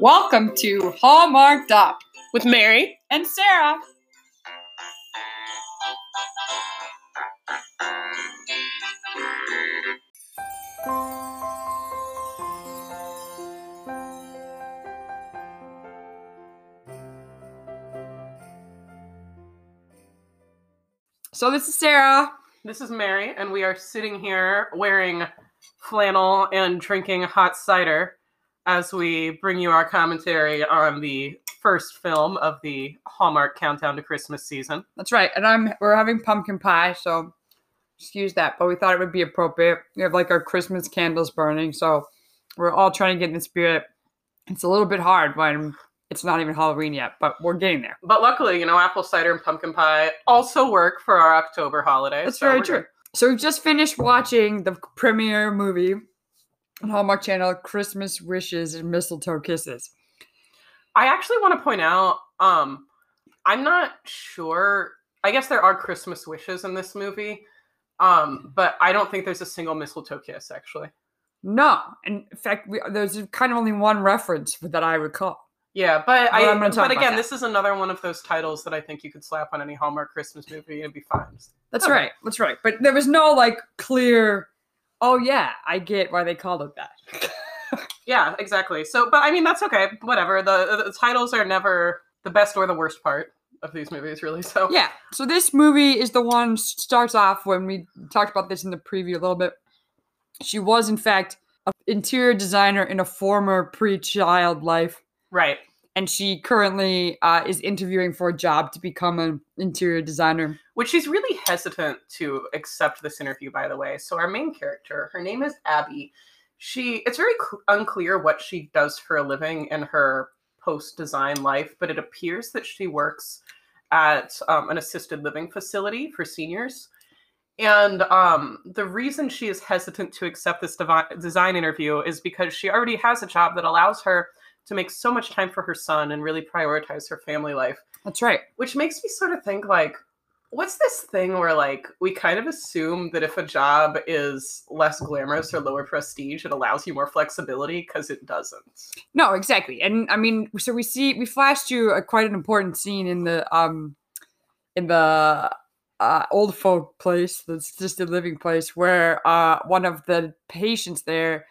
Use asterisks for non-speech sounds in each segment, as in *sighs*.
Welcome to Hallmarked Up with Mary. and Sarah. So this is Sarah. This is Mary, and we are sitting here wearing flannel and drinking hot cider as we bring you our commentary on the first film of the Hallmark Countdown to Christmas season. That's right, and I'm we're having pumpkin pie, so excuse that. But we thought it would be appropriate. We have like our Christmas candles burning, so we're all trying to get in the spirit. It's a little bit hard when it's not even Halloween yet, but we're getting there. But luckily, you know, apple cider and pumpkin pie also work for our October holiday. That's so very true. good. So we've just finished watching the premiere movie on Hallmark Channel, Christmas Wishes and Mistletoe Kisses. I actually want to point out, um, I'm not sure. I guess there are Christmas wishes in this movie, um, but I don't think there's a single mistletoe kiss. Actually, No, in fact, we, there's kind of only one reference that I recall. Yeah, but I. Well, talk But again, this is another one of those titles that I think you could slap on any Hallmark Christmas movie and it'd be fine. That's Okay. right. That's right. But there was no like clear. Oh yeah, I get why they called it that. *laughs* Yeah, exactly. So, but I mean, that's okay. Whatever. The, the titles are never the best or the worst part of these movies, really. So, Yeah. So this movie is the one starts off when we talked about this in the preview a little bit. She was in fact an interior designer in a former pre-child life, right. and she currently uh, is interviewing for a job to become an interior designer. Which she's really hesitant to accept this interview, by the way. So, our main character, her name is Abby. She, it's very cl- unclear what she does for a living in her post design life, but it appears that she works at um, an assisted living facility for seniors. And um, the reason she is hesitant to accept this design interview is because she already has a job that allows her to make so much time for her son and really prioritize her family life That's right. which makes me sort of think like what's this thing where like we kind of assume that if a job is less glamorous or lower prestige it allows you more flexibility because it doesn't No, exactly. And I mean, so we see we flashed you a quite an important scene in the um in the uh, old folk place, the assisted living place, where uh one of the patients there,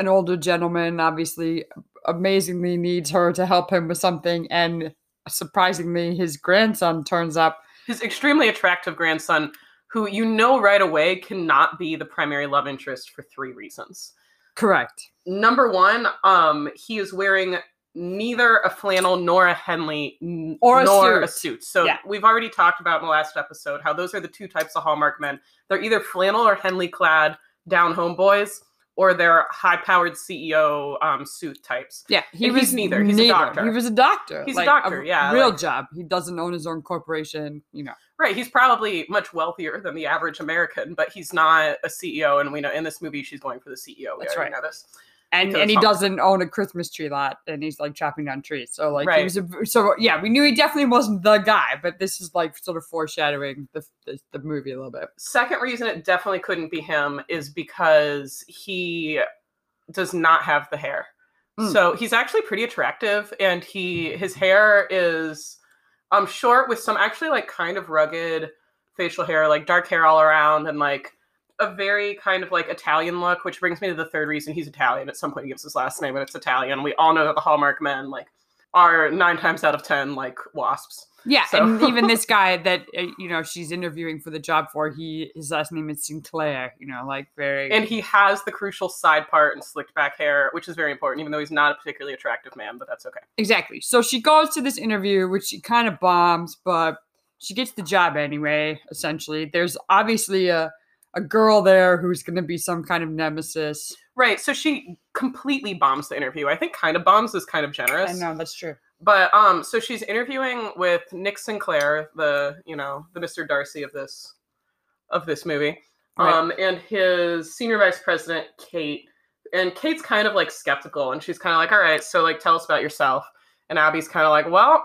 an older gentleman, obviously amazingly needs her to help him with something, and surprisingly, his grandson turns up. his extremely attractive grandson who you know right away cannot be the primary love interest for three reasons Correct. number one um he is wearing neither a flannel nor a henley n- Or a nor suit. a suit so Yeah. we've already talked about in the last episode how those are the two types of hallmark men they're either flannel or henley clad down home boys or they're high powered ceo um, suit types Yeah, he And was he's neither. He's a doctor. He was a doctor. He's a like, doctor, yeah, real like- job. He doesn't own his own corporation. You know. right he's probably much wealthier than the average american but he's not a ceo and we know in this movie she's going for the ceo we That's right. know this and Because and he doesn't own a Christmas tree lot, and he's like chopping down trees. So like he was a, so yeah, we knew he definitely wasn't the guy, but this is like sort of foreshadowing the the, the movie a little bit. second reason it definitely couldn't be him is because he does not have the hair. Mm. So he's actually pretty attractive and he his hair is um short with some actually like kind of rugged facial hair, like dark hair all around and like a very kind of like Italian look, which brings me to the third reason he's Italian. At some point he gives his last name and it's Italian. We all know that the Hallmark men like are nine times out of ten like wasps. Yeah, So- and even *laughs* this guy that uh, you know she's interviewing for the job for, he his last name is Sinclair. You know, like very and he has the crucial side part and slicked back hair, which is very important, even though he's not a particularly attractive man, but that's okay. Exactly. So she goes to this interview, which she kind of bombs, but she gets the job anyway, essentially. There's obviously a, a girl there who's going to be some kind of nemesis. Right. So she completely bombs the interview. I think kind of bombs is kind of generous. I know, that's true. But um so she's interviewing with Nick Sinclair, the, you know, the Mr. Darcy of this of this movie. Right. Um and his senior vice president Kate. And Kate's kind of like skeptical and she's kind of like, "All right, so like tell us about yourself." And Abby's kind of like, "Well,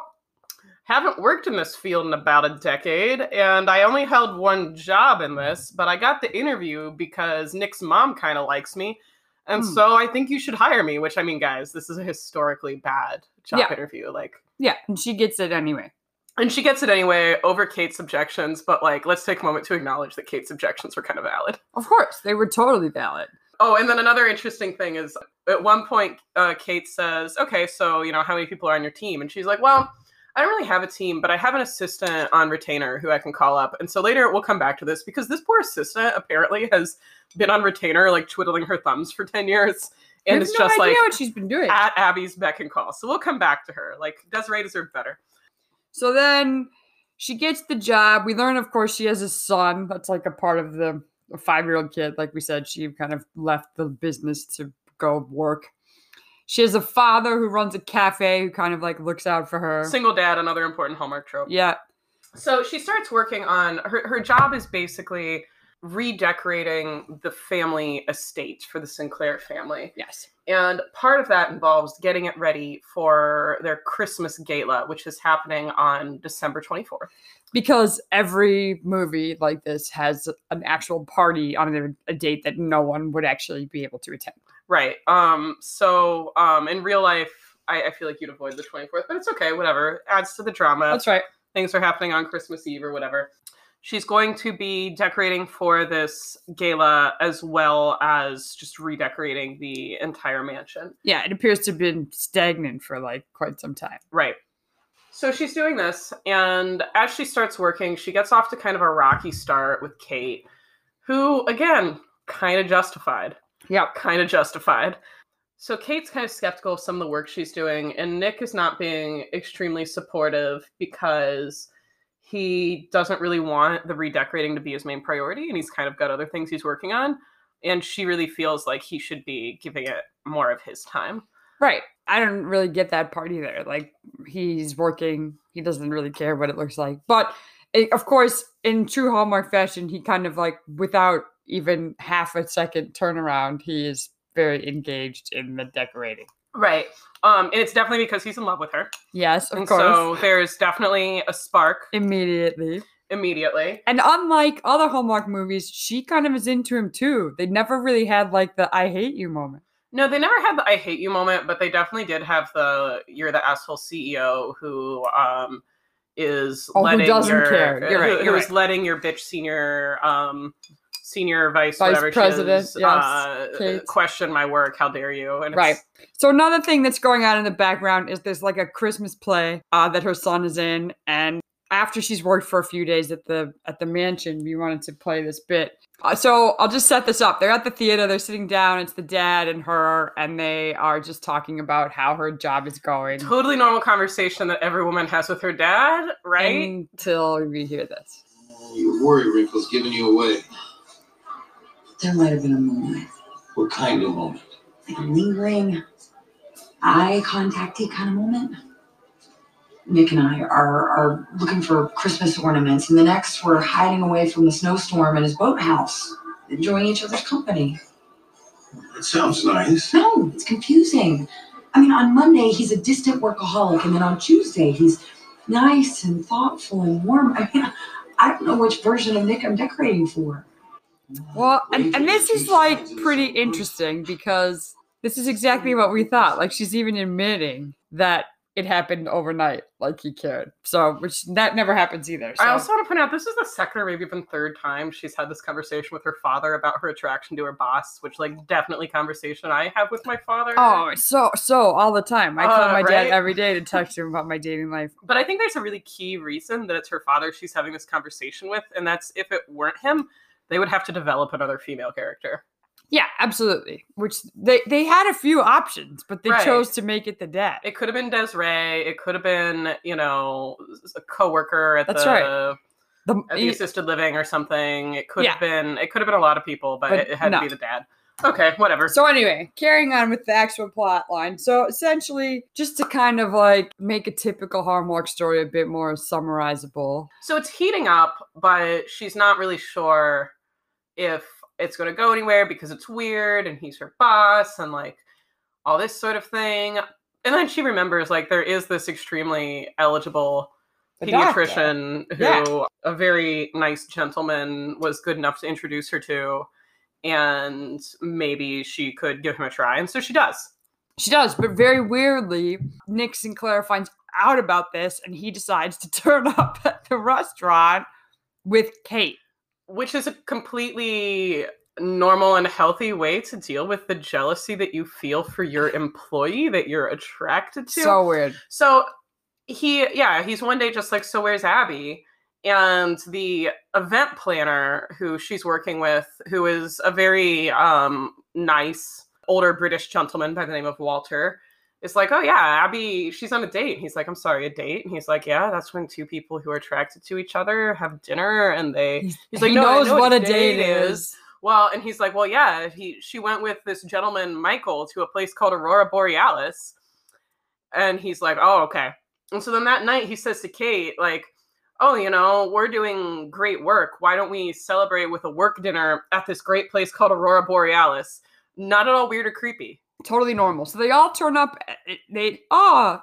haven't worked in this field in about a decade, and I only held one job in this, but I got the interview because Nick's mom kind of likes me. And Hmm. so I think you should hire me, which I mean, guys, this is a historically bad job Yeah. interview. Like, Yeah, and she gets it anyway. and she gets it anyway over Kate's objections, but like, let's take a moment to acknowledge that Kate's objections were kind of valid. Of course, they were totally valid. Oh, and then another interesting thing is at one point, uh, Kate says, Okay, so, you know, how many people are on your team? And she's like, Well, I don't really have a team, but I have an assistant on retainer who I can call up. And so later we'll come back to this because this poor assistant apparently has been on retainer, like twiddling her thumbs for 10 years. And it's no just like what she's been doing. at Abby's beck and call. So we'll come back to her. Like, Desiree deserved better. So then she gets the job. We learn, of course, she has a son. That's like a part of the five year old kid. Like we said, she kind of left the business to go work. She has a father who runs a cafe who kind of like looks out for her. Single dad, another important Hallmark trope. Yeah. So she starts working on her, her job is basically redecorating the family estate for the Sinclair family. Yes. And part of that involves getting it ready for their Christmas gala, which is happening on December 24th. Because every movie like this has an actual party on a, a date that no one would actually be able to attend. Right. Um, so um, in real life, I, I feel like you'd avoid the 24th, but it's okay, whatever. Adds to the drama. That's right. things are happening on Christmas Eve or whatever. She's going to be decorating for this gala as well as just redecorating the entire mansion. Yeah, it appears to have been stagnant for like quite some time. Right. So she's doing this, and as she starts working, she gets off to kind of a rocky start with Kate, who, again, kind of justified. Yep. Kind of justified. So Kate's kind of skeptical of some of the work she's doing, and Nick is not being extremely supportive because he doesn't really want the redecorating to be his main priority, and he's kind of got other things he's working on. And she really feels like he should be giving it more of his time. Right. I don't really get that part either. Like he's working, he doesn't really care what it looks like. But eh, of course, in true Hallmark fashion, he kind of like without even half a second turnaround, he is very engaged in the decorating. Right. Um, and it's definitely because he's in love with her. Yes, of and course. so there's definitely a spark Immediately. immediately. And unlike other Hallmark movies, she kind of is into him too. They never really had like the I hate you moment. No, they never had the I hate you moment, but they definitely did have the you're the asshole CEO who um is Oh, who letting doesn't your care. You're right, who- you're who's right. letting your bitch senior um senior vice, Vice whatever president, she is, yes, uh, question my work. How dare you? And Right. So another thing that's going on in the background is there's like a Christmas play uh, that her son is in, and after she's worked for a few days at the at the mansion, we wanted to play this bit. Uh, so I'll just set this up. They're at the theater. They're sitting down. It's the dad and her, and they are just talking about how her job is going. Totally normal conversation that every woman has with her dad, right? Until we hear this. Your worry wrinkle's giving you away. There might have been a moment, What kind of moment? like a lingering eye contacty kind of moment. Nick and I are, are looking for Christmas ornaments, and the next we're hiding away from the snowstorm in his boathouse, enjoying each other's company. That sounds nice. No, it's confusing. I mean, on Monday he's a distant workaholic, and then on Tuesday he's nice and thoughtful and warm. I mean, I don't know which version of Nick I'm decorating for. Well, and, and this is like pretty interesting because this is exactly what we thought. Like she's even admitting that it happened overnight, like he cared. So, which that never happens either. So. I also want to point out this is the second or maybe even third time she's had this conversation with her father about her attraction to her boss, which like definitely conversation I have with my father. Oh, so so all the time. I call Uh, my dad every day to text him about my dating life. *laughs* But I think there's a really key reason that it's her father she's having this conversation with, and that's if it weren't him, they would have to develop another female character. Yeah, absolutely. Which they they had a few options, but they Right. chose to make it the dad. It could have been Desiree. It could have been, you know, a coworker at That's the right. The, at the assisted living or something. It could Yeah. have been. It could have been a lot of people, but, But it, it had no. to be the dad. Okay, whatever. So anyway, carrying on with the actual plot line. So essentially, just to kind of like make a typical Hallmark story a bit more summarizable. So it's heating up, but she's not really sure if it's going to go anywhere because it's weird and he's her boss and like all this sort of thing. And then she remembers like there is this extremely eligible The doctor. pediatrician who Yeah. a very nice gentleman was good enough to introduce her to and maybe she could give him a try and so she does She does, but very weirdly, Nick Sinclair finds out about this and he decides to turn *laughs* up at the restaurant with Kate. Which is a completely normal and healthy way to deal with the jealousy that you feel for your employee that you're attracted to So weird. So he, yeah, he's one day just like, so where's Abby? And the event planner who she's working with, who is a very um, nice older British gentleman by the name of Walter, is like, oh yeah, Abby, she's on a date. And he's like, I'm sorry, a date? And he's like, yeah, that's when two people who are attracted to each other have dinner and they. He's like, he "No, knows know what what a date date is. Well, and he's like, well, yeah, he she went with this gentleman Michael to a place called Aurora Borealis, and he's like, oh, okay. And so then that night he says to Kate, like, oh, you know, we're doing great work. Why don't we celebrate with a work dinner at this great place called Aurora Borealis? Not at all weird or creepy. Totally normal. So they all turn up. eh, They, oh,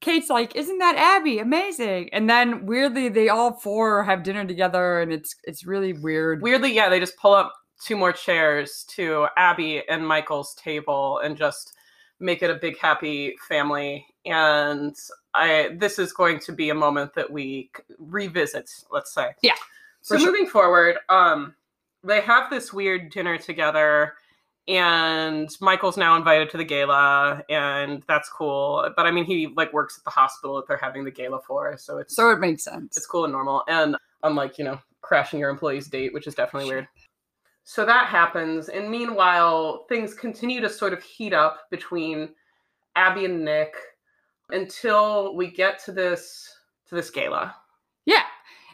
Kate's like, isn't that Abby? Amazing. And then weirdly, they all four have dinner together and it's it's really weird. Weirdly, yeah, they just pull up two more chairs to Abby and Michael's table and just make it a big happy family. And I this is going to be a moment that we revisit, let's say. Yeah, So sure. moving forward, um, they have this weird dinner together, and Michael's now invited to the gala, and that's cool. But I mean, he like works at the hospital that they're having the gala for, so it's So it makes sense. it's cool and normal. And unlike, you know, crashing your employee's date, which is definitely weird. So that happens. And meanwhile, things continue to sort of heat up between Abby and Nick until we get to this to this gala. Yeah.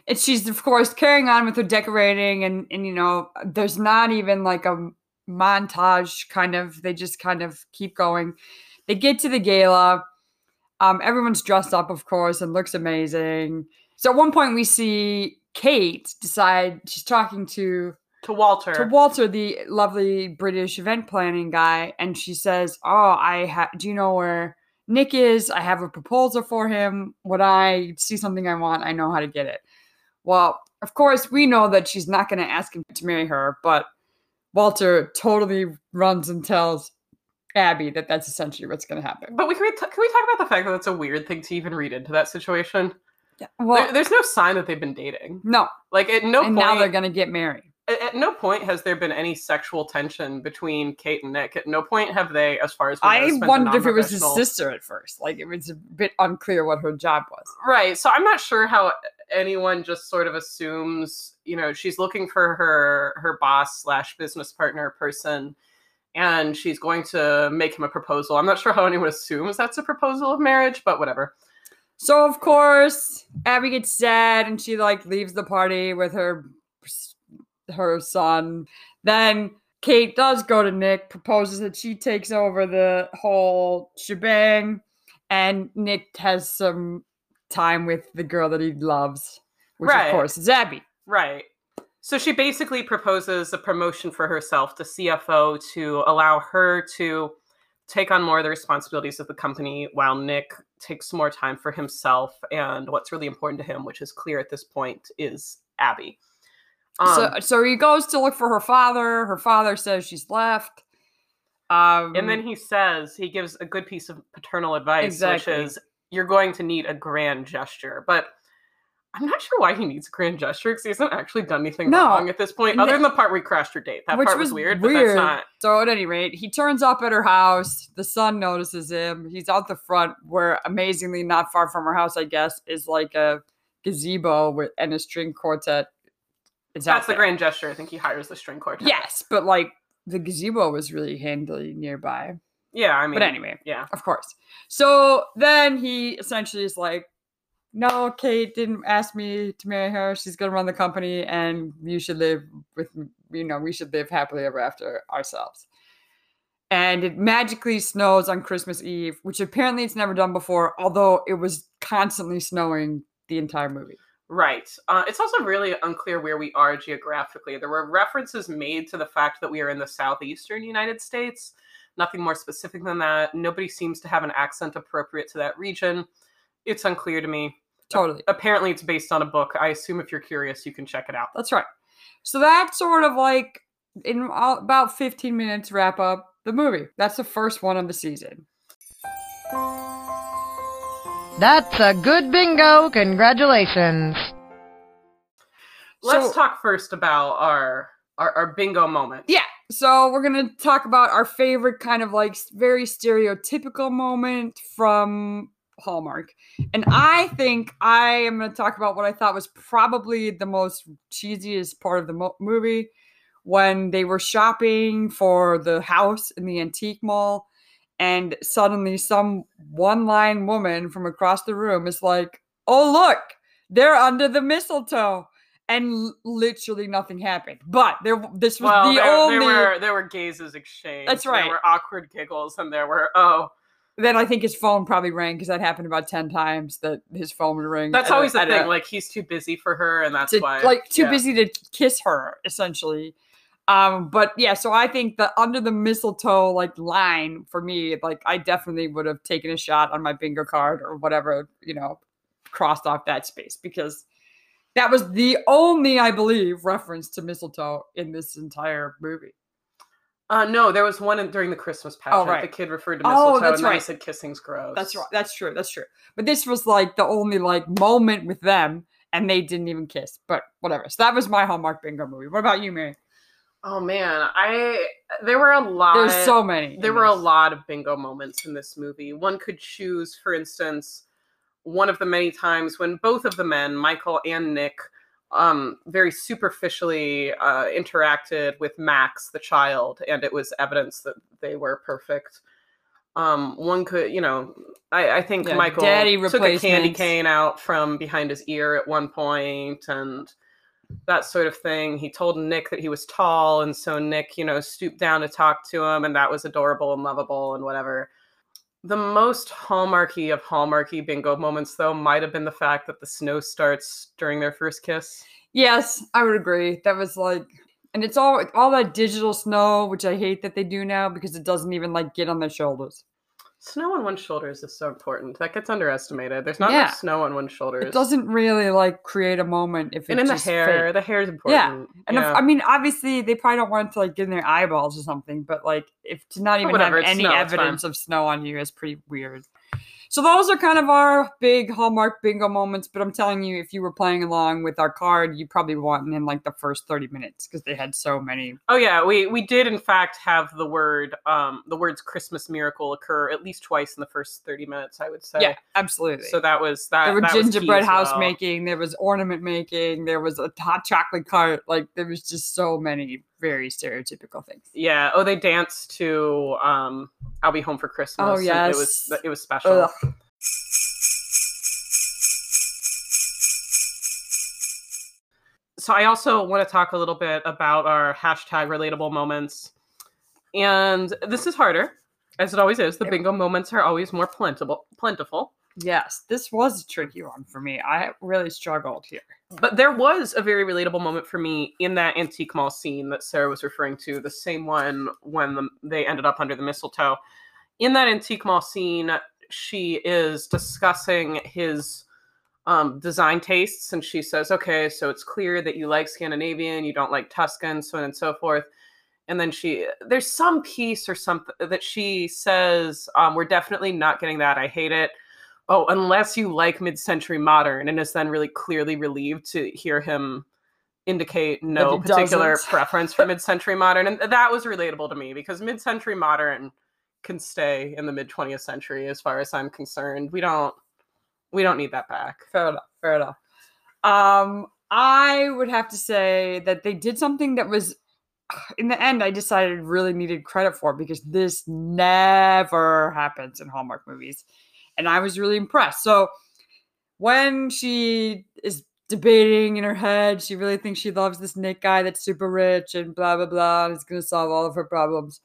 And she's of course carrying on with her decorating and and you know, there's not even like a montage kind of they just kind of keep going. They get to the gala. Um everyone's dressed up of course and looks amazing. So at one point we see Kate decide she's talking to To Walter. to Walter, the lovely British event planning guy, and she says, "Oh, I ha- do you know where Nick is? I have a proposal for him. When I see something I want, I know how to get it." Well, of course, we know that she's not going to ask him to marry her, but Walter totally runs and tells Abby that that's essentially what's going to happen. but we can we, t- can we talk about the fact that it's a weird thing to even read into that situation? Well, There- there's no sign that they've been dating. no, Like at no and point now they're going to get married. at, at no point has there been any sexual tension between Kate and Nick. At no point have they, as far as I wondered if it was his sister at first. Like it was a bit unclear what her job was. Right. So I'm not sure how anyone just sort of assumes, you know, she's looking for her her boss slash business partner person, and she's going to make him a proposal. I'm not sure how anyone assumes that's a proposal of marriage, but whatever. So of course, Abby gets sad and she like leaves the party with her her son. Then Kate does go to Nick, proposes that she takes over the whole shebang, and Nick has some time with the girl that he loves, which Right. of course is Abby. Right. So she basically proposes a promotion for herself to CFO to allow her to take on more of the responsibilities of the company while Nick takes more time for himself and what's really important to him, which is clear at this point, is Abby. Um, so so he goes to look for her father. Her father says she's left. Um, and then he says he gives a good piece of paternal advice, Exactly. which is you're going to need a grand gesture. But I'm not sure why he needs a grand gesture because he hasn't actually done anything No. wrong at this point, other than the part where he crashed her date. That which part was, weird, but that's not. So at any rate, he turns up at her house. The son notices him. He's out the front, where amazingly not far from her house, I guess, is like a gazebo with and a string quartet. It's That's the grand gesture. I think he hires the string quartet. Yes, but like the gazebo was really handily nearby. Yeah, I mean. But anyway, Yeah. of course. So then he essentially is like, "No, Kate didn't ask me to marry her. She's gonna run the company, and you should live with, you know, we should live happily ever after ourselves." And it magically snows on Christmas Eve, which apparently it's never done before, although it was constantly snowing the entire movie. Right. Uh, it's also really unclear where we are geographically. There were references made to the fact that we are in the southeastern United States. Nothing more specific than that. Nobody seems to have an accent appropriate to that region. It's unclear to me. totally. Apparently, it's based on a book. I assume if you're curious, you can check it out. That's right. So that sort of like in about 15 minutes wrap up the movie. That's the first one of the season. That's a good bingo. Congratulations. Let's So- talk first about our our, our bingo moment. Yeah. So we're gonna talk about our favorite kind of like very stereotypical moment from Hallmark, and I think I am gonna talk about what I thought was probably the most cheesiest part of the mo- movie when they were shopping for the house in the antique mall, and suddenly some one-line woman from across the room is like, "Oh look, they're under the mistletoe." And l- literally nothing happened. But there, this was Well, the there, only. there were there were gazes exchanged. That's right. There were awkward giggles, and there were oh, then I think his phone probably rang because that happened about ten times. That his phone would ring. that's always the thing. like he's too busy for her, and that's to- why like too yeah. busy to kiss her, essentially. Um, but yeah, so I think the under the mistletoe like line for me, like I definitely would have taken a shot on my bingo card or whatever, you know, crossed off that space because that was the only, I believe, reference to mistletoe in this entire movie. Uh, no, there was one in, during the Christmas pageant. Oh, right. The kid referred to Oh, that's and then he said kissing's gross. That's right. That's true. That's true. But this was like the only like moment with them, and they didn't even kiss. But whatever. So that was my Hallmark bingo movie. What about you, Mary? Oh man, I there were a lot. There's so many. there were a lot of bingo moments in this movie. One could choose, for instance, one of the many times when both of the men, Michael and Nick, um, very superficially uh, interacted with Max, the child, and it was evidence that they were perfect. Um, one could, you know, I, I think Yeah, Michael took a candy cane out from behind his ear at one point, and that sort of thing. He told Nick that he was tall, and so Nick, you know, stooped down to talk to him, and that was adorable and lovable and whatever. The most hallmarky of hallmarky bingo moments, though, might have been the fact that the snow starts during their first kiss. Yes, I would agree. That was like, and it's all all that digital snow, which I hate that they do now because it doesn't even like get on their shoulders. Snow on one's shoulders is so important. That gets underestimated. There's not Yeah. enough snow on one's shoulders. It doesn't really like create a moment if it's and in the hair, fake. the hair is important. Yeah. And if, I mean, obviously, they probably don't want it to like get in their eyeballs or something, but like, if to not even whatever, have any snow, evidence of snow on you is pretty weird. So those are kind of our big hallmark bingo moments. But I'm telling you, if you were playing along with our card, you probably won in like the first 30 minutes because they had so many. Oh yeah, we we did in fact have the word um the words Christmas miracle occur at least twice in the first 30 minutes, I would say. Yeah, absolutely. So that was that there were that was gingerbread house well. making, there was ornament making, there was a hot chocolate cart. Like there was just so many very stereotypical things. Yeah. Oh, they danced to um I'll be home for Christmas. Oh, and It was it was special. Ugh. so I also want to talk a little bit about our hashtag relatable moments. And this is harder, as it always is. The bingo moments are always more plentiful plentiful. Yes, this was a tricky one for me. I really struggled here. But there was a very relatable moment for me in that antique mall scene that Sarah was referring to, the same one when the, they ended up under the mistletoe. In that antique mall scene, she is discussing his um, design tastes, and she says, "Okay, so it's clear that you like Scandinavian, you don't like Tuscan, so on and so forth." And then she, there's some piece or something that she says, um, "We're definitely not getting that. I hate it." Oh, unless you like mid-century modern, and is then really clearly relieved to hear him indicate no particular doesn't. preference for mid-century modern, and that was relatable to me because mid-century modern can stay in the mid 20th century, as far as I'm concerned. We don't, we don't need that back. Fair enough. Fair enough. Um, I would have to say that they did something that was, *sighs* in the end, I decided really needed credit for because this never happens in Hallmark movies, and I was really impressed. So when she is debating in her head, she really thinks she loves this Nick guy that's super rich and blah blah blah, and is going to solve all of her problems.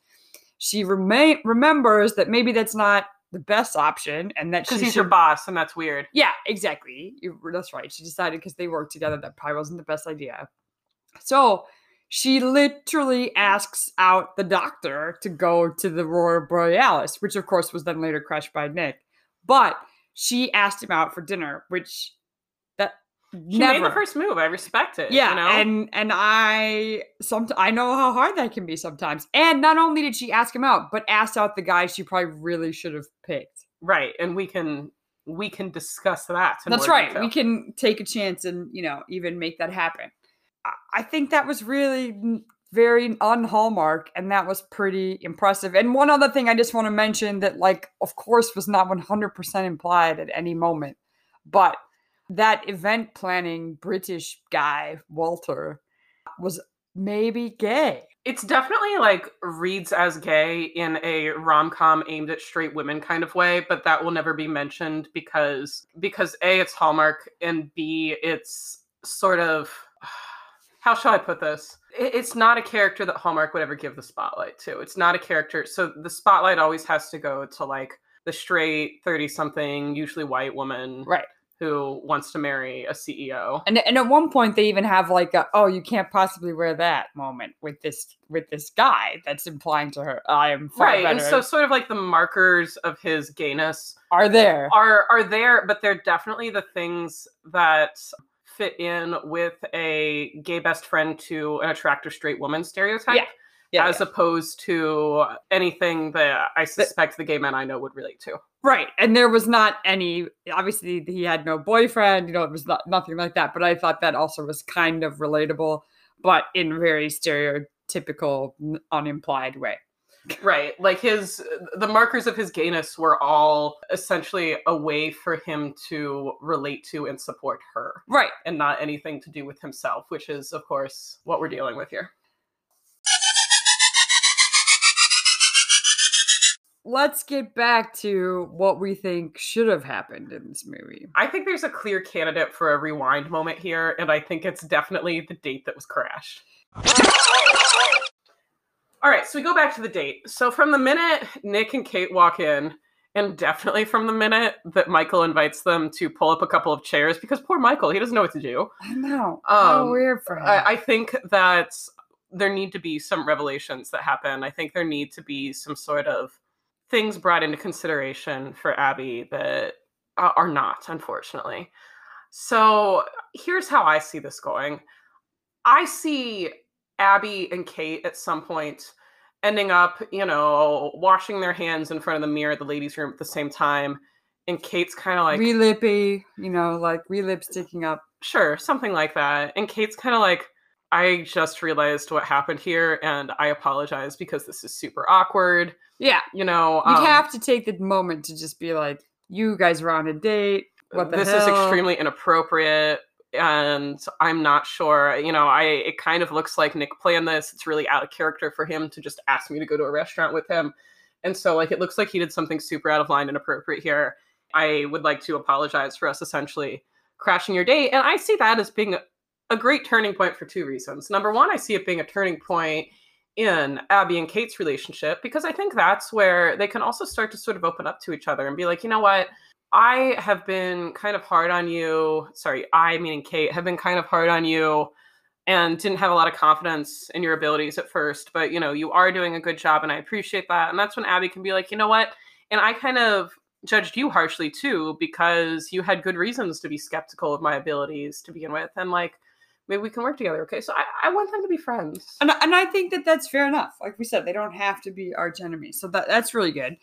She remain remembers that maybe that's not the best option, and that Because she he's should your boss, and that's weird. yeah, exactly. You, that's right. She decided because they worked together that probably wasn't the best idea. So she literally asks out the doctor to go to the Aurora Borealis, which of course was then later crushed by Nick. But she asked him out for dinner, which that She never. made the first move. I respect it. yeah, you know? and and I some I know how hard that can be sometimes. And not only did she ask him out, but asked out the guy she probably really should have picked. right. And we can we can discuss that. That's right. detail. We can take a chance and you know even make that happen. I think that was really very unhallmark, and that was pretty impressive. And one other thing I just want to mention that, like, of course, was not one hundred percent implied at any moment, but that event planning British guy Walter was maybe gay. it's definitely like reads as gay in a rom-com aimed at straight women kind of way but that will never be mentioned because because a it's hallmark and b it's sort of *sighs* how shall i put this it's not a character that hallmark would ever give the spotlight to it's not a character so the spotlight always has to go to like the straight 30 something usually white woman Right. who wants to marry a ceo And and at one point they even have like a oh you can't possibly wear that moment with this with this guy that's implying to her I am right and so sort of like the markers of his gayness are there. are are there but they're definitely the things that fit in with a gay best friend to an attractive straight woman stereotype Yeah, yeah, as opposed to anything that i suspect the gay men i know would relate to Right. And there was not any obviously he had no boyfriend, you know, it was not nothing like that. But I thought that also was kind of relatable, but in very stereotypical, unimplied way. Right like his the markers of his gayness were all essentially a way for him to relate to and support her Right. and not anything to do with himself which is of course what we're dealing with here Let's get back to what we think should have happened in this movie. I think there's a clear candidate for a rewind moment here, and I think it's definitely the date that was crashed. All right, so we go back to the date. So from the minute Nick and Kate walk in, and definitely from the minute that Michael invites them to pull up a couple of chairs, because poor Michael, he doesn't know what to do. I know. Um, weird for him. I, I think that there need to be some revelations that happen. I think there need to be some sort of things brought into consideration for Abby that uh, are not, unfortunately. So here's how I see this going. I see Abby and Kate at some point ending up, you know, washing their hands in front of the mirror at the ladies' room at the same time. And Kate's kind of like, relippy, you know, like relip sticking up. Sure, something like that. And Kate's kind of like, I just realized what happened here and I apologize because this is super awkward. Yeah. You know, um, have to take the moment to just be like, you guys were on a date. What the this is extremely inappropriate and I'm not sure. You know, I it kind of looks like Nick planned this. It's really out of character for him to just ask me to go to a restaurant with him. And so like it looks like he did something super out of line and inappropriate here. I would like to apologize for us essentially crashing your date. And I see that as being a great turning point for two reasons. Number one, I see it being a turning point in Abby and Kate's relationship because I think that's where they can also start to sort of open up to each other and be like, you know what? I have been kind of hard on you. Sorry, I, meaning Kate, have been kind of hard on you and didn't have a lot of confidence in your abilities at first. But, you know, you are doing a good job and I appreciate that. And that's when Abby can be like, you know what? And I kind of judged you harshly too because you had good reasons to be skeptical of my abilities to begin with. And like, maybe we can work together. Okay. So I, I want them to be friends. And, and I think that that's fair enough. Like we said, they don't have to be arch enemies. So that, that's really good.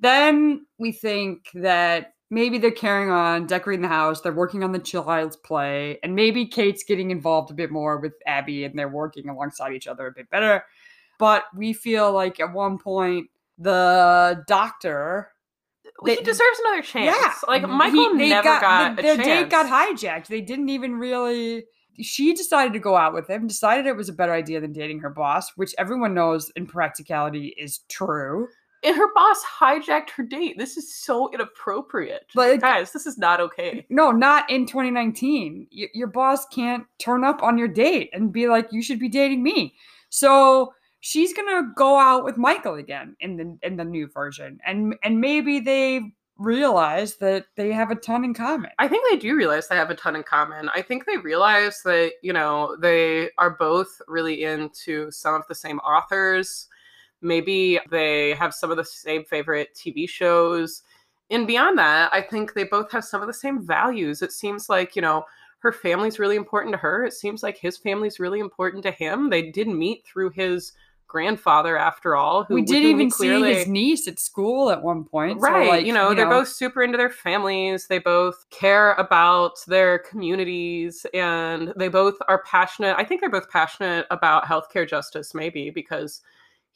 Then we think that maybe they're carrying on, decorating the house, they're working on the child's play, and maybe Kate's getting involved a bit more with Abby and they're working alongside each other a bit better. But we feel like at one point, the doctor he They- deserves another chance. Yeah, Like he- Michael they never got, the, a their chance. date got hijacked. They didn't even really. She decided to go out with him. Decided it was a better idea than dating her boss, which everyone knows in practicality is true. And her boss hijacked her date. This is so inappropriate. Like- Guys, this is not okay. No, not in 2019. Y- your boss can't turn up on your date and be like, "You should be dating me." So she's gonna go out with Michael again in the in the new version, and and maybe they realize that they have a ton in common. I think they do realize they have a ton in common. I think they realize that, you know, they are both really into some of the same authors. Maybe they have some of the same favorite TV shows. And beyond that, I think they both have some of the same values. It seems like, you know, her family's really important to her. It seems like his family's really important to him. They did meet through his grandfather, after all. Who we did even clearly- see his niece at school at one point. so, Right. like, you know, they're both super into their families. They both care about their communities and they both are passionate. I think they're both passionate about healthcare justice, maybe because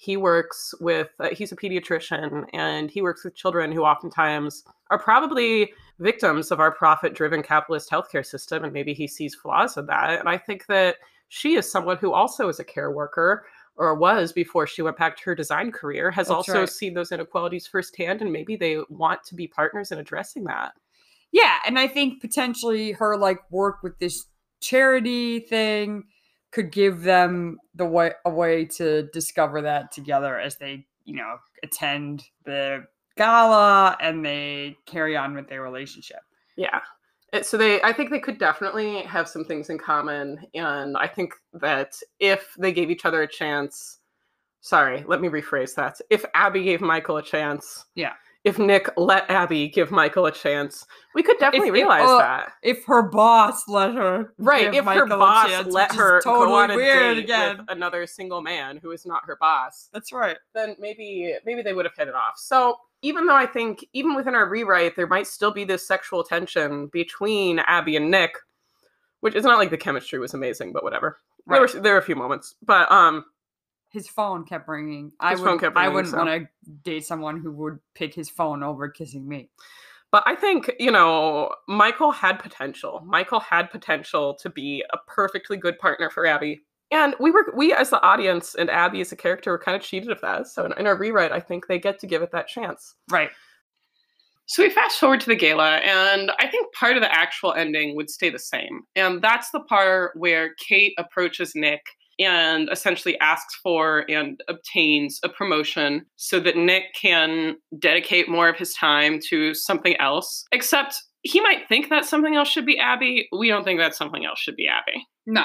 he works with, uh, he's a pediatrician and he works with children who oftentimes are probably victims of our profit driven capitalist healthcare system. And maybe he sees flaws in that. And I think that she is someone who also is a care worker or was before she went back to her design career, has That's also right. seen those inequalities firsthand, and maybe they want to be partners in addressing that. Yeah, and I think potentially her like work with this charity thing could give them the way a way to discover that together as they, you know, attend the gala and they carry on with their relationship. Yeah. So they, I think they could definitely have some things in common, and I think that if they gave each other a chance, sorry, let me rephrase that. If Abby gave Michael a chance, Yeah. If Nick let Abby give Michael a chance, we could definitely if- realize uh, that. If her boss let her, Right, if her Michael a boss chance, let her totally go on a weird date again. with another single man who is not her boss, That's right. then maybe maybe they would have hit it off. So even though I think even within our rewrite there might still be this sexual tension between Abby and Nick, which is not like the chemistry was amazing, but whatever. There were there were a few moments, but um, His phone kept ringing. I His would, phone kept I ringing, wouldn't so- want to date someone who would pick his phone over kissing me. But I think, you know, Michael had potential. Mm-hmm. Michael had potential to be a perfectly good partner for Abby. And we were, we as the audience and Abby as a character were kind of cheated of that. So in, in our rewrite, I think they get to give it that chance. Right. So we fast forward to the gala, and I think part of the actual ending would stay the same. And that's the part where Kate approaches Nick and essentially asks for and obtains a promotion so that Nick can dedicate more of his time to something else. Except he might think that something else should be Abby. We don't think that something else should be Abby. No.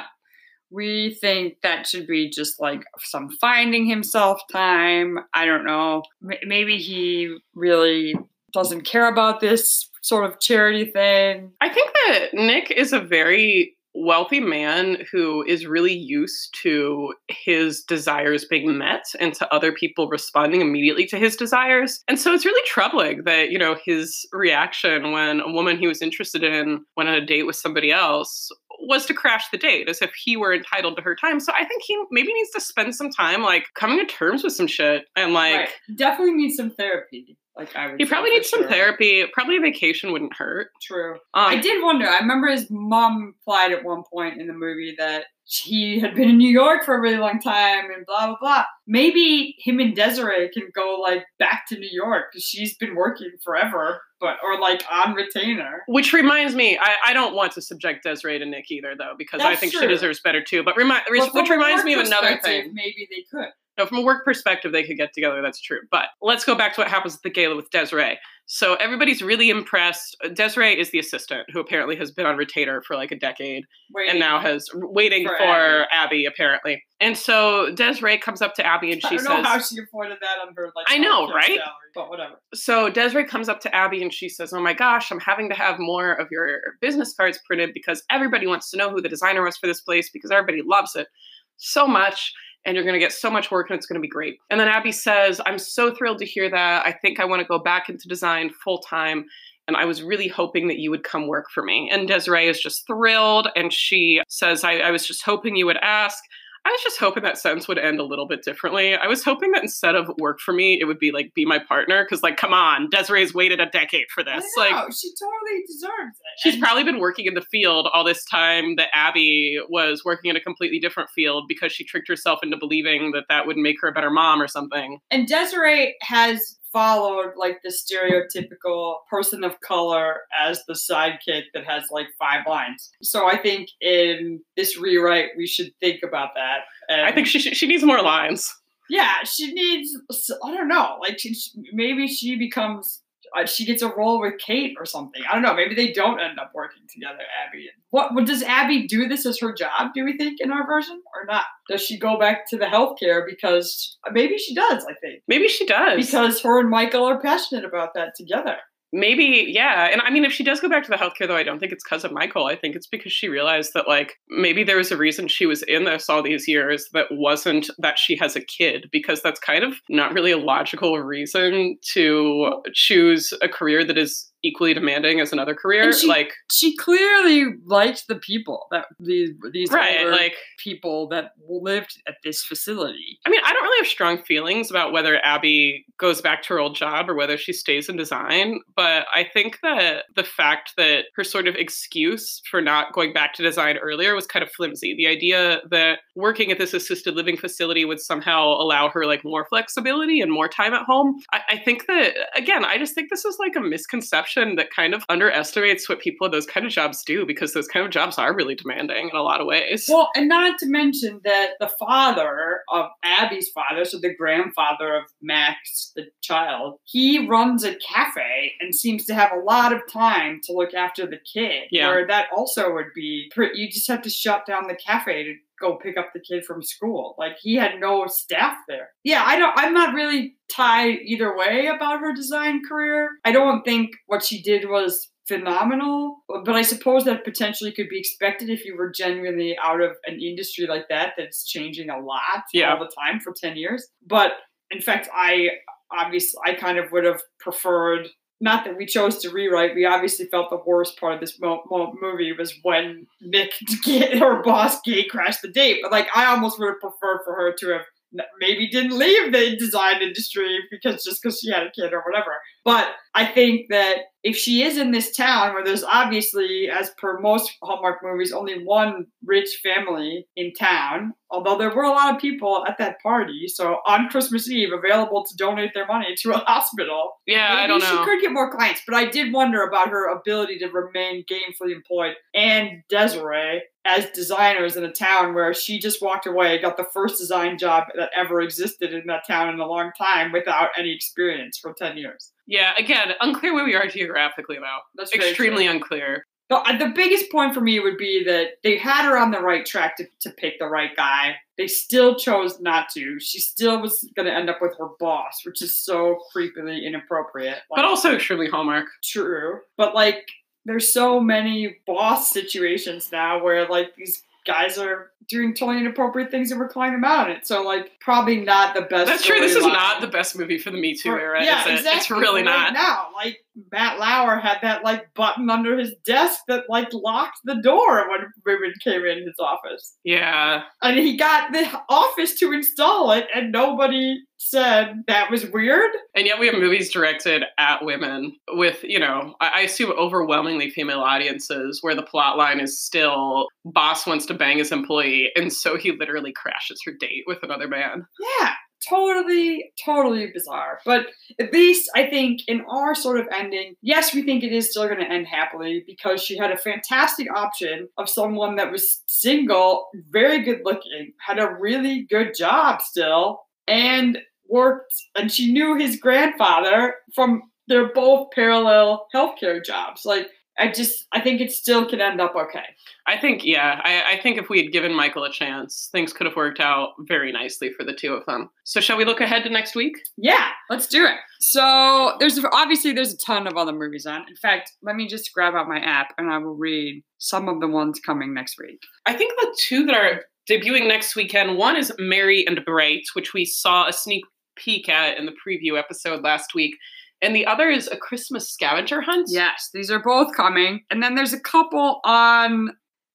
We think that should be just like some finding himself time. I don't know. Maybe he really doesn't care about this sort of charity thing. I think that Nick is a very wealthy man who is really used to his desires being met and to other people responding immediately to his desires. And so it's really troubling that, you know, his reaction when a woman he was interested in went on a date with somebody else was to crash the date as if he were entitled to her time. So I think he maybe needs to spend some time like coming to terms with some shit and like Right. Definitely needs some therapy. Like I would he probably needs some therapy. Probably a vacation wouldn't hurt. True. Um, I did wonder. I remember his mom implied at one point in the movie that he had been in New York for a really long time and blah blah blah. Maybe him and Desiree can go like back to New York because she's been working forever, but or like on retainer. Which reminds me, I, I don't want to subject Desiree to Nick either, though, because I That's think she deserves better too. But remi- But which reminds me of another thing. Maybe they could. No, from a work perspective, they could get together. That's true. But let's go back to what happens at the gala with Desiree. So everybody's really impressed. Desiree is the assistant who apparently has been on retainer for like a decade Wait, and now has waiting for, For Abby. apparently. And so Desiree comes up to Abby and I she don't says, know how she afforded that on her like. I know, right? Salary, but whatever. so Desiree comes up to Abby and she says, "Oh my gosh, I'm having to have more of your business cards printed because everybody wants to know who the designer was for this place because everybody loves it so much." And you're going to get so much work and it's going to be great. And then Abby says, I'm so thrilled to hear that. I think I want to go back into design full time. And I was really hoping that you would come work for me. And Desiree is just thrilled. And she says, I, I was just hoping you would ask. I was just hoping that sentence would end a little bit differently. I was hoping that instead of work for me, it would be like be my partner. Cause like, come on, Desiree's waited a decade for this. Like she totally deserves it. she's probably been working in the field all this time that Abby was working in a completely different field because she tricked herself into believing that that would make her a better mom or something. and Desiree has followed like the stereotypical person of color as the sidekick that has like five lines. So I think in this rewrite we should think about that. And I think she she needs more lines. yeah, she needs. I don't know. Like she, maybe she becomes. Uh, she gets a role with Kate or something. I don't know. Maybe they don't end up working together, Abby. What, what does Abby do? This as her job? Do we think in our version or not? Does she go back to the healthcare because maybe she does? I think Maybe she does. because her and Michael are passionate about that together. Maybe yeah and i mean if she does go back to the healthcare though i don't think it's because of michael. I think it's because she realized that like maybe there was a reason she was in this all these years that wasn't that she has a kid because that's kind of not really a logical reason to choose a career that is equally demanding as another career she- like She clearly liked the people that these these right like people that lived at this facility. I mean, I don't really have strong feelings about whether Abby goes back to her old job or whether she stays in design, but I think that the fact that her sort of excuse for not going back to design earlier was kind of flimsy. The idea that working at this assisted living facility would somehow allow her like more flexibility and more time at home. I, I think that again, I just think this is like a misconception that kind of underestimates what people in those kind of jobs do because those kind of jobs are really demanding in a lot of ways. Well, and not to mention that the father of Abby's father, so the grandfather of Max, the child, he runs a cafe and seems to have a lot of time to look after the kid. Yeah. Where that also would be, you just have to shut down the cafe to go pick up the kid from school. Like he had no staff there. Yeah, I don't. I'm not really tied either way about her design career. I don't think what she did was phenomenal, but I suppose that potentially could be expected if you were genuinely out of an industry like that that's changing a lot Yeah. all the time for 10 years. But in fact, I obviously I kind of would have preferred not that we chose to rewrite. We obviously felt the worst part of this mo- mo- movie was when Nick, *laughs* her boss, gay crashed the date. But like, I almost would have preferred for her to have maybe didn't leave the design industry because just because she had a kid or whatever. But I think that if she is in this town where there's obviously, as per most Hallmark movies, only one rich family in town, although there were a lot of people at that party, so on Christmas Eve available to donate their money to a *laughs* hospital. yeah, I don't know. She could get more clients, but I did wonder about her ability to remain gainfully employed and Desiree as designers in a town where she just walked away, got the first design job that ever existed in that town in a long time without any experience for 10 years. Yeah, again, unclear where we are geographically though. That's Extremely true. unclear. The, uh, the biggest point for me would be that they had her on the right track to, to pick the right guy. They still chose not to. She still was going to end up with her boss, which is so creepily inappropriate. But also extremely hallmark. true. But like, there's so many boss situations now where like these guys are doing totally inappropriate things and we're calling them out on it. So like, probably not the best. That's true. This is not the best movie for the Me Too era. yeah, it? exactly. It's really not. now. Like Matt Lauer had that like button under his desk that like locked the door when women came in his office, Yeah. and he got the office to install it, and nobody said that was weird. And yet we have movies directed at women with, you know, I, I assume overwhelmingly female audiences where the plot line is still boss wants to bang his employee and so he literally crashes her date with another man. Yeah, totally, totally bizarre. But at least I think in our sort of ending, yes, we think it is still going to end happily because she had a fantastic option of someone that was single, very good looking, had a really good job still, and worked, and she knew his grandfather from. They're both parallel healthcare jobs. Like, I just, I think it still can end up okay. I think, yeah, I, I think if we had given Michael a chance, things could have worked out very nicely for the two of them. So shall we look ahead to next week? Yeah, let's do it. So there's obviously there's a ton of other movies on. In fact, let me just grab out my app and I will read some of the ones coming next week. I think the two that are debuting next weekend, one is Merry and Bright, which we saw a sneak peek at in the preview episode last week. And the other is a Christmas scavenger hunt. Yes, these are both coming. And then there's a couple on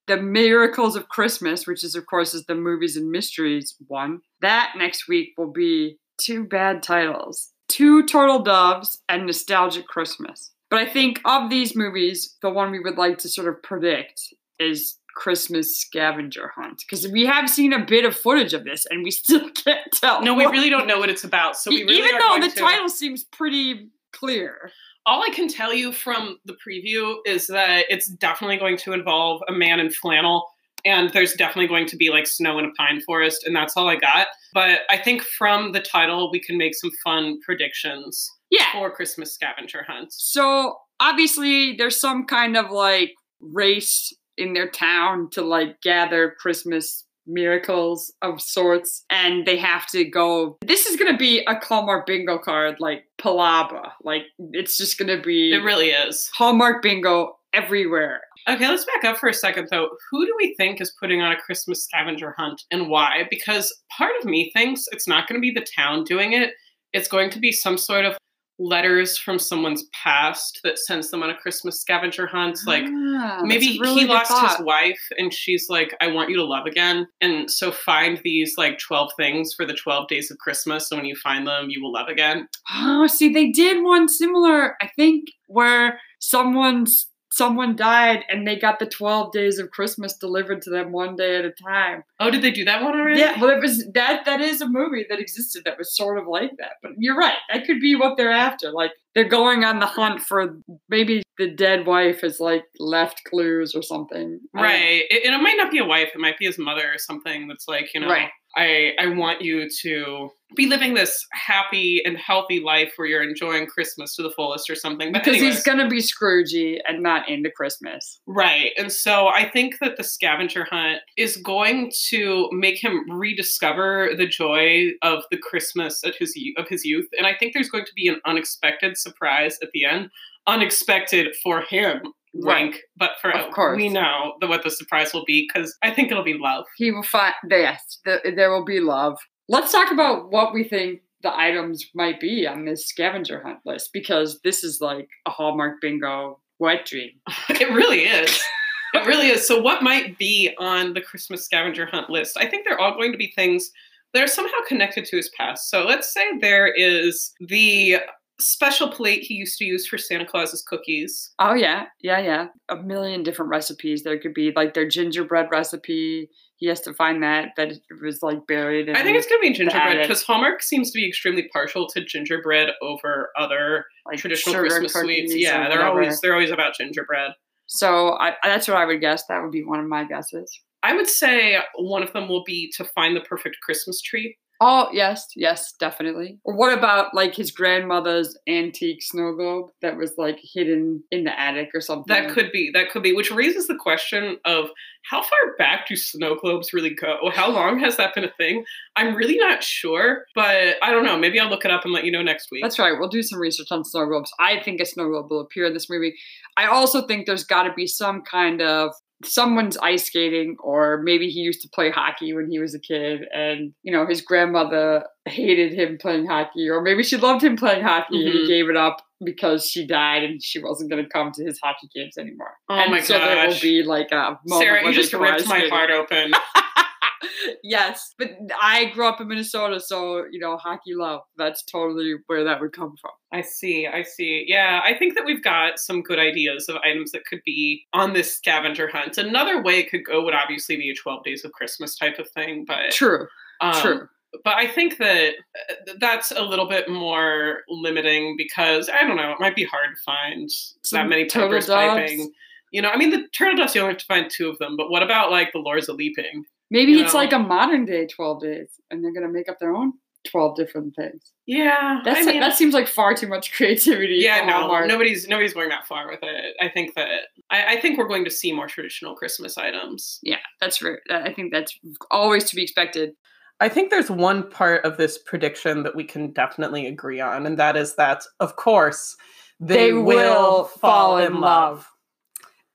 the Miracles of Christmas, which is of course is the movies and mysteries one. That next week will be two bad titles. Two Turtle Doves and Nostalgic Christmas. But I think of these movies, the one we would like to sort of predict is Christmas Scavenger Hunt. Because we have seen a bit of footage of this and we *laughs* still can't tell. No, we really don't know what it's about. So we really even though the to- title seems pretty clear. all I can tell you from the preview is that it's definitely going to involve a man in flannel. And there's definitely going to be like snow in a pine forest, and that's all I got. But I think from the title, we can make some fun predictions Yeah. for Christmas scavenger hunts. So obviously there's some kind of like race in their town to like gather Christmas miracles of sorts, and they have to go. This is gonna be a Hallmark bingo card, like palabra. Like it's just gonna be It really is. Hallmark bingo everywhere. Okay, let's back up for a second though. Who do we think is putting on a Christmas scavenger hunt and why? Because part of me thinks it's not going to be the town doing it. It's going to be some sort of letters from someone's past that sends them on a Christmas scavenger hunt. Like Ah, maybe really he lost thought. his wife and she's like, I want you to love again. And so find these like 12 things for the 12 days of Christmas. So when you find them, you will love again. Oh, *gasps* see, they did one similar, I think, where someone's someone died and they got the 12 days of Christmas delivered to them one day at a time. Oh, did they do that one already? Yeah, well, it was that that is a movie that existed that was sort of like that. But you're right, that could be what they're after. Like they're going on the hunt for maybe the dead wife has like left clues or something. Right. It, and it might not be a wife, it might be his mother or something that's like, you know, Right. I, I want you to be living this happy and healthy life where you're enjoying Christmas to the fullest or something. But Because anyways, he's gonna be Scroogey and not into Christmas. Right. And so I think that the scavenger hunt is going to make him rediscover the joy of the Christmas at his of his youth. And I think there's going to be an unexpected surprise at the end. Unexpected for him, Right. but for Of course. we know the, what the surprise will be because I think it'll be love. He will find yes, the, there will be love. Let's talk about what we think the items might be on this scavenger hunt list because this is like a Hallmark bingo wet dream. *laughs* It really is. *laughs* It really is. So, what might be on the Christmas scavenger hunt list? I think they're all going to be things that are somehow connected to his past. So, let's say there is the special plate he used to use for Santa Claus's cookies. Oh yeah, yeah, yeah. A million different recipes. There could be like their gingerbread recipe. He has to find that that it was like buried. In I think it's going to be gingerbread because Hallmark seems to be extremely partial to gingerbread over other like traditional Christmas sweets. Yeah, they're whatever. always they're always about gingerbread. So I, that's what I would guess. That would be one of my guesses. I would say one of them will be to find the perfect Christmas tree. Oh yes, yes, definitely. Or what about like his grandmother's antique snow globe that was like hidden in the attic or something? That could be. That could be. Which raises the question of how far back do snow globes really go? How long has that been a thing? I'm really not sure, but I don't know. Maybe I'll look it up and let you know next week. That's right. We'll do some research on snow globes. I think a snow globe will appear in this movie. I also think there's got to be some kind of someone's ice skating, or maybe he used to play hockey when he was a kid, and you know his grandmother hated him playing hockey, or maybe she loved him playing hockey and he Mhm. gave it up because she died and she wasn't going to come to his hockey games anymore. Oh and my so there will gosh. be like a moment Sarah, you just ripped my heart open. *laughs* *laughs* yes, but I grew up in Minnesota, so you know hockey love. That's totally where that would come from. I see. I see. Yeah, I think that we've got some good ideas of items that could be on this scavenger hunt. Another way it could go would obviously be a 12 Days of Christmas type of thing, but True, um, true. but I think that uh, that's a little bit more limiting because I don't know, it might be hard to find that many turtle piping. You know, I mean, the turtle doves you only have to find two of them, but what about like the Lords of Leaping? Maybe you it's know. like a modern day twelve days, and they're gonna make up their own twelve different things. Yeah, That's I mean, that seems like far too much creativity. yeah, no, Hallmark. nobody's nobody's going that far with it. I think that I, I think we're going to see more traditional Christmas items. Yeah, that's very. I think that's always to be expected. I think there's one part of this prediction that we can definitely agree on, and that is that, of course, they, will fall in love.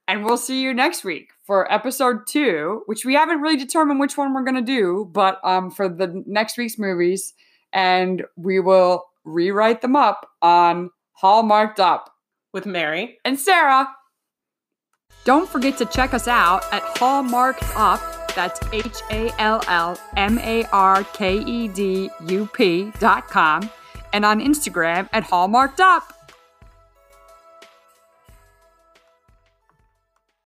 And we'll see you next week for episode two, which we haven't really determined which one we're gonna do, but um for the next week's movies, and we will rewrite them up on Hallmarked Up with Mary. and Sarah. Don't forget to check us out at Hallmarked Up. That's H A L L M A R K E D U P dot com. And on Instagram at Hallmarked Up.